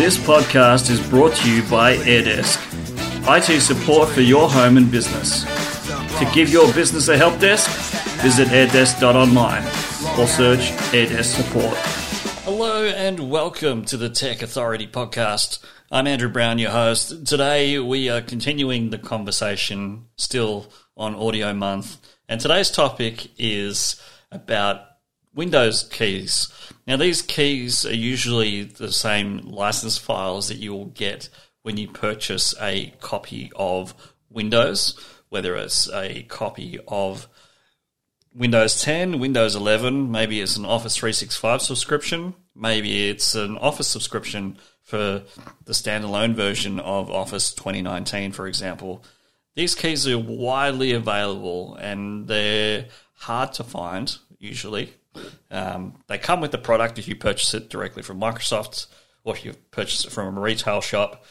This podcast is brought to you by AirDesk, IT support for your home and business. To give your business a help desk, visit airdesk.online or search AirDesk support. Hello and welcome to the Tech Authority podcast. I'm Andrew Brown, your host. Today we are continuing the conversation still on Audio Month, and today's topic is about Windows keys. Now, these keys are usually the same license files that you will get when you purchase a copy of Windows, whether it's a copy of Windows 10, Windows 11, maybe it's an Office 365 subscription, maybe it's an Office subscription for the standalone version of Office 2019, for example. These keys are widely available and they're hard to find usually. Um, they come with the product if you purchase it directly from Microsoft or if you purchase it from a retail shop.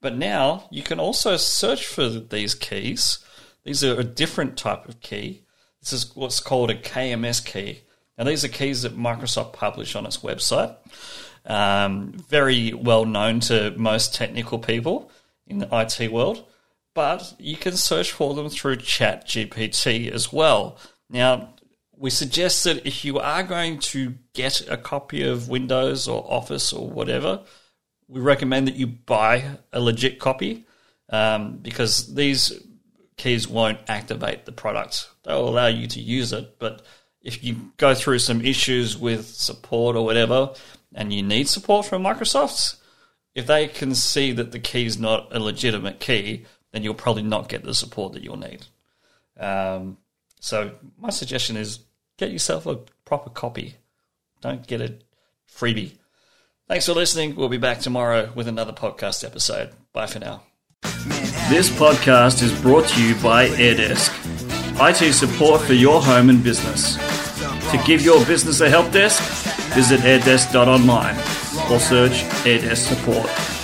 But now you can also search for these keys. These are a different type of key. This is what's called a KMS key. Now, these are keys that Microsoft publish on its website. Um, very well known to most technical people in the IT world, but you can search for them through ChatGPT as well. Now, we suggest that if you are going to get a copy of Windows or Office or whatever, we recommend that you buy a legit copy um, because these keys won't activate the product. They'll allow you to use it, but if you go through some issues with support or whatever, and you need support from Microsoft, if they can see that the key is not a legitimate key, then you'll probably not get the support that you'll need. Um, so my suggestion is get yourself a proper copy. Don't get a freebie. Thanks for listening. We'll be back tomorrow with another podcast episode. Bye for now. This podcast is brought to you by AirDesk, IT support for your home and business. To give your business a help desk, visit airdesk.online or search AirDesk support.